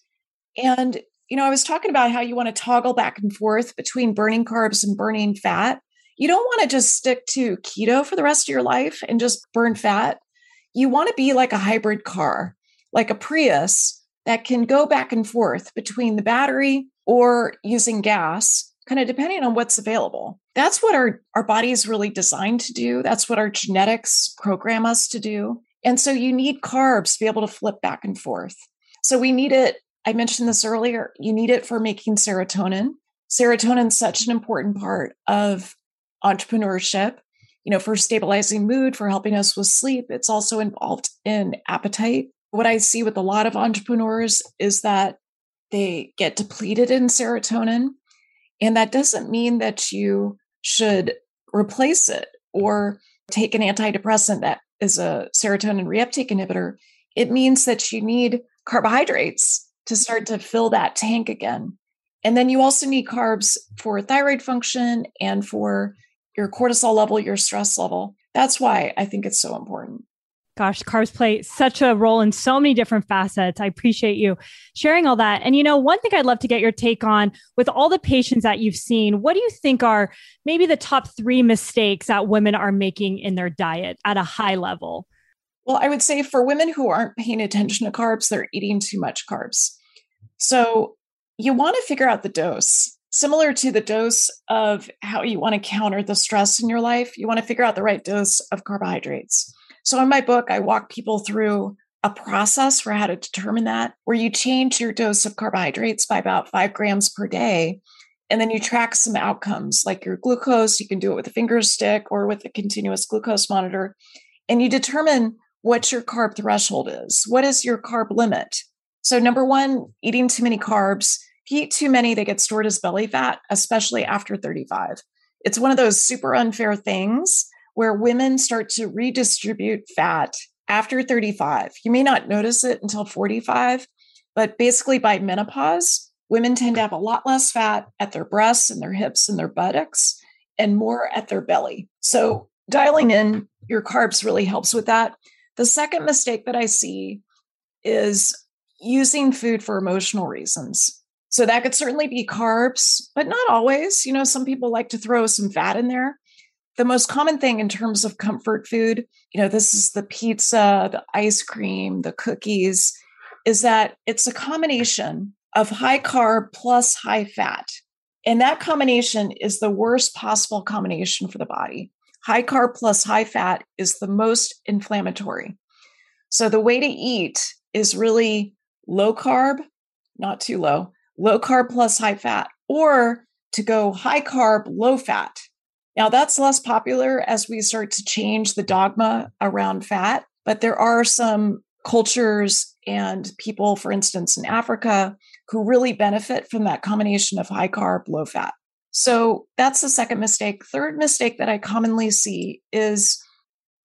And, you know, I was talking about how you want to toggle back and forth between burning carbs and burning fat. You don't want to just stick to keto for the rest of your life and just burn fat. You want to be like a hybrid car, like a Prius that can go back and forth between the battery or using gas, kind of depending on what's available. That's what our, our body is really designed to do. That's what our genetics program us to do. And so you need carbs to be able to flip back and forth. So we need it I mentioned this earlier, you need it for making serotonin. Serotonin is such an important part of entrepreneurship, you know, for stabilizing mood, for helping us with sleep. It's also involved in appetite. What I see with a lot of entrepreneurs is that they get depleted in serotonin. And that doesn't mean that you should replace it or take an antidepressant that is a serotonin reuptake inhibitor. It means that you need carbohydrates to start to fill that tank again. And then you also need carbs for thyroid function and for your cortisol level, your stress level. That's why I think it's so important. Gosh, carbs play such a role in so many different facets. I appreciate you sharing all that. And you know, one thing I'd love to get your take on with all the patients that you've seen, what do you think are maybe the top three mistakes that women are making in their diet at a high level? Well, I would say for women who aren't paying attention to carbs, they're eating too much carbs. So you want to figure out the dose. Similar to the dose of how you want to counter the stress in your life, you want to figure out the right dose of carbohydrates. So in my book, I walk people through a process for how to determine that, where you change your dose of carbohydrates by about five grams per day. And then you track some outcomes like your glucose. You can do it with a finger stick or with a continuous glucose monitor. And you determine what your carb threshold is. What is your carb limit? So, number one, eating too many carbs. If you eat too many, they get stored as belly fat, especially after 35. It's one of those super unfair things where women start to redistribute fat after 35. You may not notice it until 45, but basically by menopause, women tend to have a lot less fat at their breasts and their hips and their buttocks and more at their belly. So, dialing in your carbs really helps with that. The second mistake that I see is using food for emotional reasons. So that could certainly be carbs, but not always. You know, some people like to throw some fat in there. The most common thing in terms of comfort food, you know, this is the pizza, the ice cream, the cookies, is that it's a combination of high carb plus high fat. And that combination is the worst possible combination for the body. High carb plus high fat is the most inflammatory. So the way to eat is really low carb, not too low, low carb plus high fat, or to go high carb, low fat. Now, that's less popular as we start to change the dogma around fat, but there are some cultures and people, for instance, in Africa, who really benefit from that combination of high carb, low fat. So that's the second mistake. Third mistake that I commonly see is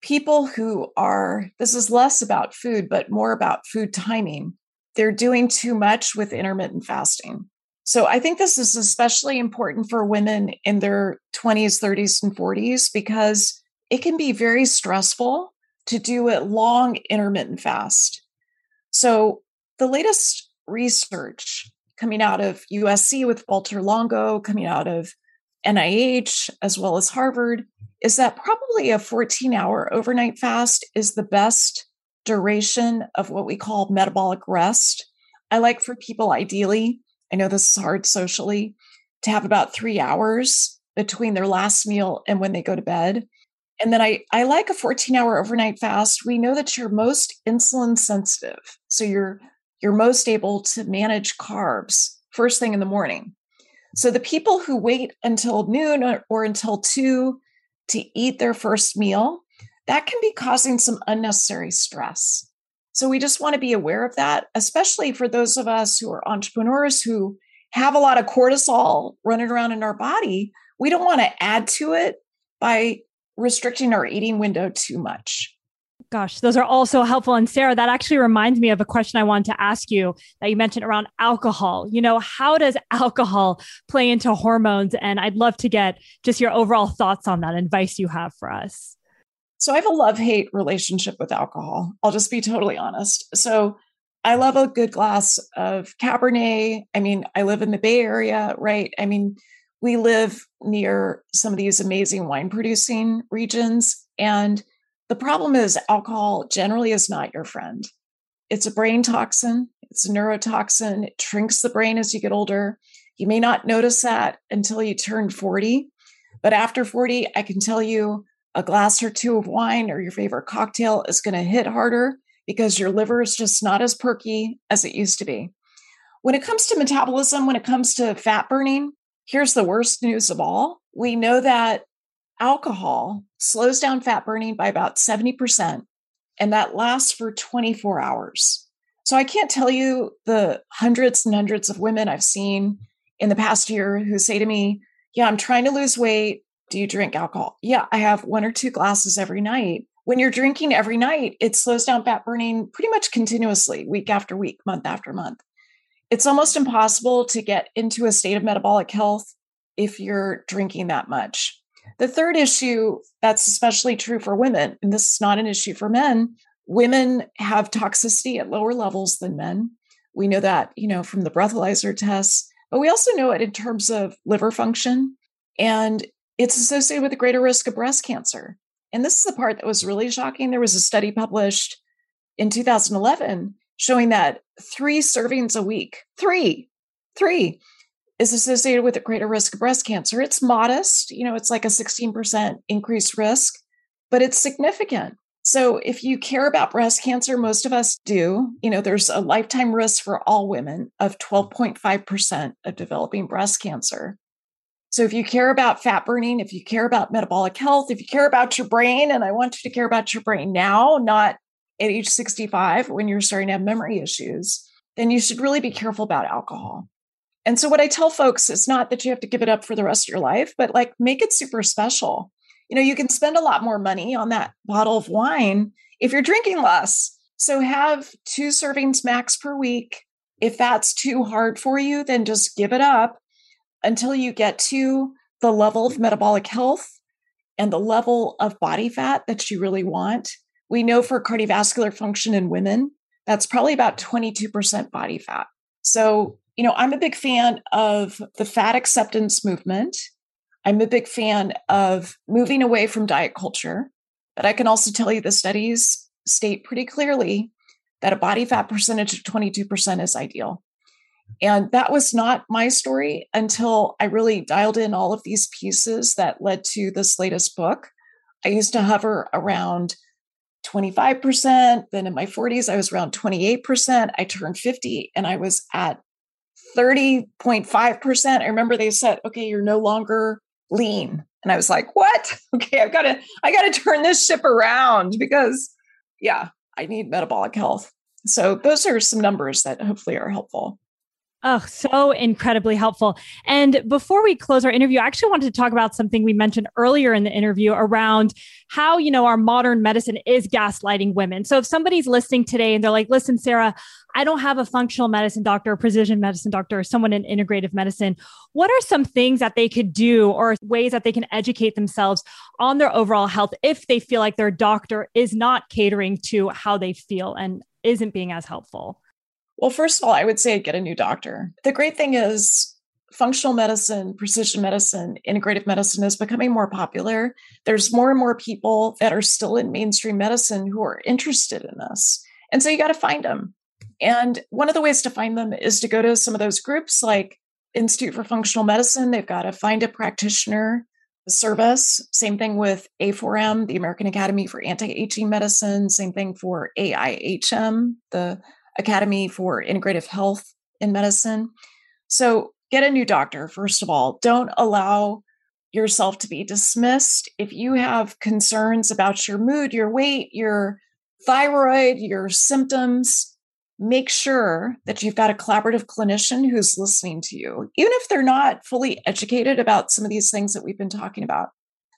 people who are, this is less about food, but more about food timing they're doing too much with intermittent fasting. So I think this is especially important for women in their 20s, 30s, and 40s because it can be very stressful to do a long intermittent fast. So the latest research coming out of USC with Walter Longo, coming out of NIH, as well as Harvard, is that probably a 14 hour overnight fast is the best duration of what we call metabolic rest. I like for people, ideally, I know this is hard socially, to have about three hours between their last meal and when they go to bed. And then I, I like a 14 hour overnight fast. We know that you're most insulin sensitive. So you're you're most able to manage carbs first thing in the morning. So the people who wait until noon or, or until two to eat their first meal, that can be causing some unnecessary stress. So we just want to be aware of that, especially for those of us who are entrepreneurs who have a lot of cortisol running around in our body. We don't want to add to it by restricting our eating window too much. Gosh, those are also helpful. And Sarah, that actually reminds me of a question I wanted to ask you that you mentioned around alcohol. You know, how does [laughs] alcohol play into hormones? And I'd love to get just your overall thoughts on that advice you have for us. So I have a love hate relationship with alcohol. I'll just be totally honest. So I love a good glass of Cabernet. I mean, I live in the Bay Area, right? I mean, we live near some of these amazing wine producing regions. And the problem is, alcohol generally is not your friend. It's a brain toxin, it's a neurotoxin, it shrinks the brain as you get older. You may not notice that until you turn 40. But after 40, I can tell you a glass or two of wine or your favorite cocktail is going to hit harder because your liver is just not as perky as it used to be. When it comes to metabolism, when it comes to fat burning, here's the worst news of all. We know that alcohol slows down fat burning by about 70%, and that lasts for 24 hours. So I can't tell you the hundreds and hundreds of women I've seen in the past year who say to me, Yeah, I'm trying to lose weight. Do you drink alcohol? Yeah, I have one or two glasses every night. When you're drinking every night, it slows down fat burning pretty much continuously, week after week, month after month. It's almost impossible to get into a state of metabolic health if you're drinking that much. The third issue that's especially true for women, and this is not an issue for men, women have toxicity at lower levels than men. We know that, you know, from the breathalyzer tests, but we also know it in terms of liver function. And it's associated with a greater risk of breast cancer. And this is the part that was really shocking. There was a study published in 2011 showing that three servings a week, three, three is associated with a greater risk of breast cancer. It's modest, you know, it's like a 16% increased risk, but it's significant. So if you care about breast cancer, most of us do, you know, there's a lifetime risk for all women of 12.5% of developing breast cancer. So if you care about fat burning, if you care about metabolic health, if you care about your brain, and I want you to care about your brain now, not at age 65 when you're starting to have memory issues, then you should really be careful about alcohol. And so what I tell folks is not that you have to give it up for the rest of your life, but like make it super special. You know, you can spend a lot more money on that bottle of wine if you're drinking less. So have two servings max per week. If that's too hard for you, then just give it up until you get to the level of metabolic health and the level of body fat that you really want. We know for cardiovascular function in women, that's probably about 22% body fat. So you know, I'm a big fan of the fat acceptance movement. I'm a big fan of moving away from diet culture. But I can also tell you the studies state pretty clearly that a body fat percentage of 22% is ideal. And that was not my story until I really dialed in all of these pieces that led to this latest book. I used to hover around 25%. Then in my 40s, I was around 28%. I turned 50 and I was at 30.5%. I remember they said, okay, you're no longer lean. And I was like, what? [laughs] Okay, I've got to, I got to turn this ship around because yeah, I need metabolic health. So those are some numbers that hopefully are helpful. Oh, so incredibly helpful. And before we close our interview, I actually wanted to talk about something we mentioned earlier in the interview around how, you know, our modern medicine is gaslighting women. So if somebody's listening today and they're like, listen, Sarah, I don't have a functional medicine doctor, or precision medicine doctor, or someone in integrative medicine. What are some things that they could do or ways that they can educate themselves on their overall health if they feel like their doctor is not catering to how they feel and isn't being as helpful? Well, first of all, I would say get a new doctor. The great thing is, functional medicine, precision medicine, integrative medicine is becoming more popular, there's more and more people that are still in mainstream medicine who are interested in this. And so you got to find them. And one of the ways to find them is to go to some of those groups like Institute for Functional Medicine. They've got a find a practitioner service. Same thing with A4M, the American Academy for Anti Aging Medicine. Same thing for AIHM, the Academy for Integrative Health in Medicine. So get a new doctor, first of all. Don't allow yourself to be dismissed. If you have concerns about your mood, your weight, your thyroid, your symptoms, make sure that you've got a collaborative clinician who's listening to you, even if they're not fully educated about some of these things that we've been talking about.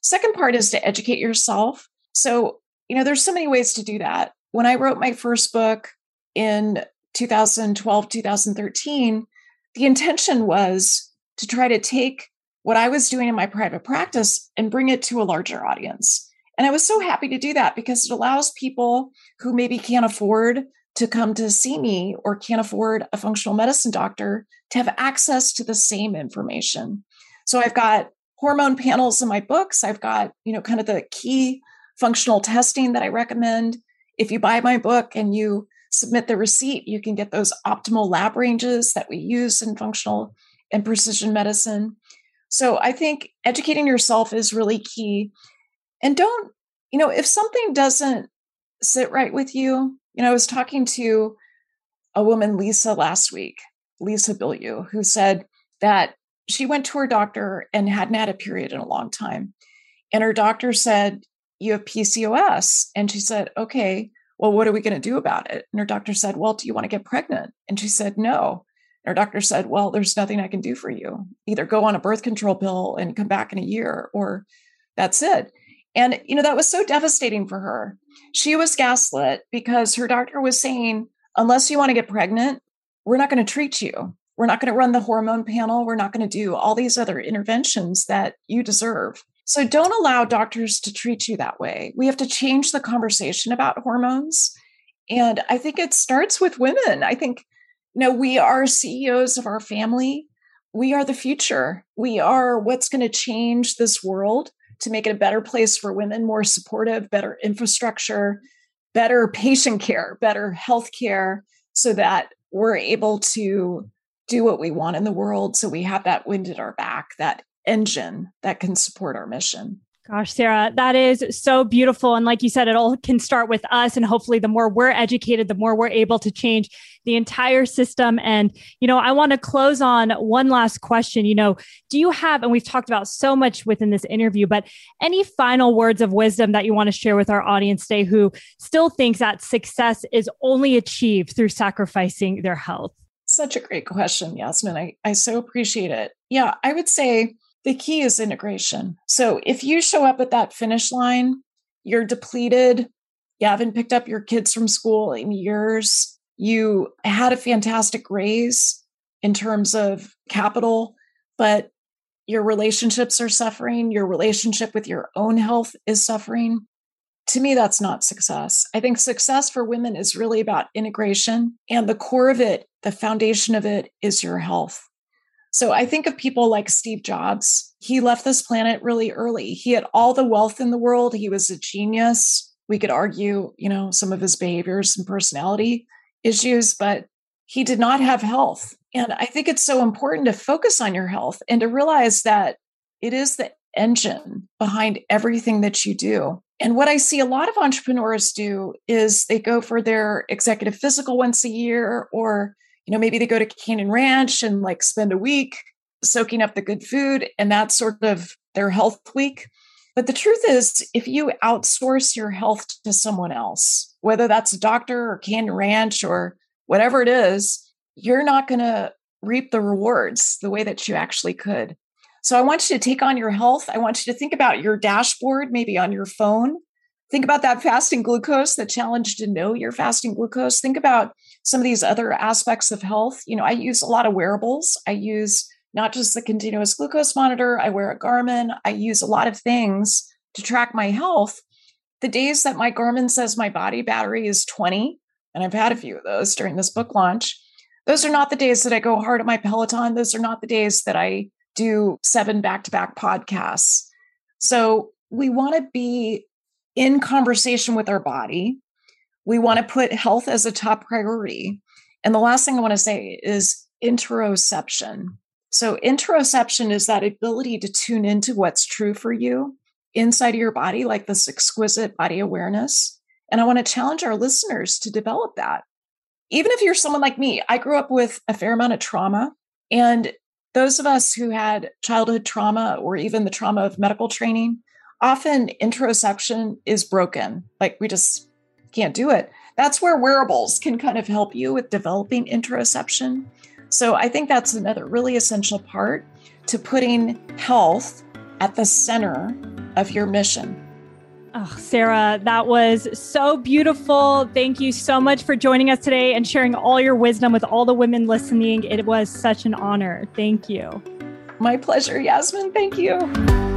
Second part is to educate yourself. So, you know, there's so many ways to do that. When I wrote my first book in 2012, 2013, the intention was to try to take what I was doing in my private practice and bring it to a larger audience. And I was so happy to do that because it allows people who maybe can't afford to come to see me or can't afford a functional medicine doctor to have access to the same information. So I've got hormone panels in my books. I've got, you know, kind of the key functional testing that I recommend. If you buy my book and you submit the receipt, you can get those optimal lab ranges that we use in functional and precision medicine. So I think educating yourself is really key. And don't, you know, if something doesn't sit right with you, you know, I was talking to a woman, Lisa, last week, Lisa Bilyeu, who said that she went to her doctor and hadn't had a period in a long time. And her doctor said, You have PCOS. And she said, Okay, well, what are we going to do about it? And her doctor said, Well, do you want to get pregnant? And she said, No. And her doctor said, Well, there's nothing I can do for you. Either go on a birth control pill and come back in a year, or that's it. And, you know, that was so devastating for her. She was gaslit because her doctor was saying, Unless you want to get pregnant, we're not going to treat you. We're not going to run the hormone panel. We're not going to do all these other interventions that you deserve. So don't allow doctors to treat you that way. We have to change the conversation about hormones. And I think it starts with women. I think, you know, we are CEOs of our family. We are the future. We are what's going to change this world to make it a better place for women, more supportive, better infrastructure, better patient care, better health care, so that we're able to do what we want in the world. So we have that wind at our back, that engine that can support our mission. Gosh, Sarah, that is so beautiful. And like you said, it all can start with us. And hopefully, the more we're educated, the more we're able to change the entire system. And, you know, I want to close on one last question. You know, do you have, and we've talked about so much within this interview, but any final words of wisdom that you want to share with our audience today who still thinks that success is only achieved through sacrificing their health? Such a great question, Yasmin. I, I so appreciate it. Yeah, I would say, the key is integration. So if you show up at that finish line, you're depleted, you haven't picked up your kids from school in years, you had a fantastic raise in terms of capital, but your relationships are suffering, your relationship with your own health is suffering. To me, that's not success. I think success for women is really about integration. And the core of it, the foundation of it, is your health. So I think of people like Steve Jobs. He left this planet really early. He had all the wealth in the world. He was a genius. We could argue, you know, some of his behaviors and personality issues, but he did not have health. And I think it's so important to focus on your health and to realize that it is the engine behind everything that you do. And what I see a lot of entrepreneurs do is they go for their executive physical once a year or you know, maybe they go to Canyon Ranch and like spend a week soaking up the good food, and that's sort of their health week. But the truth is, if you outsource your health to someone else, whether that's a doctor or Canyon Ranch or whatever it is, you're not going to reap the rewards the way that you actually could. So I want you to take on your health. I want you to think about your dashboard, maybe on your phone, Think about that fasting glucose, the challenge to know your fasting glucose. Think about some of these other aspects of health. You know, I use a lot of wearables. I use not just the continuous glucose monitor, I wear a Garmin. I use a lot of things to track my health. The days that my Garmin says my body battery is 20, and I've had a few of those during this book launch, Those are not the days that I go hard at my Peloton. Those are not the days that I do seven back to back podcasts. So we want to be in conversation with our body. We want to put health as a top priority. And the last thing I want to say is interoception. So, interoception is that ability to tune into what's true for you inside of your body, like this exquisite body awareness. And I want to challenge our listeners to develop that. Even if you're someone like me, I grew up with a fair amount of trauma. And those of us who had childhood trauma or even the trauma of medical training, often interoception is broken. Like we just can't do it. That's where wearables can kind of help you with developing interoception. So I think that's another really essential part to putting health at the center of your mission. Oh, Sarah, that was so beautiful. Thank you so much for joining us today and sharing all your wisdom with all the women listening. It was such an honor. Thank you. My pleasure, Yasmin. Thank you.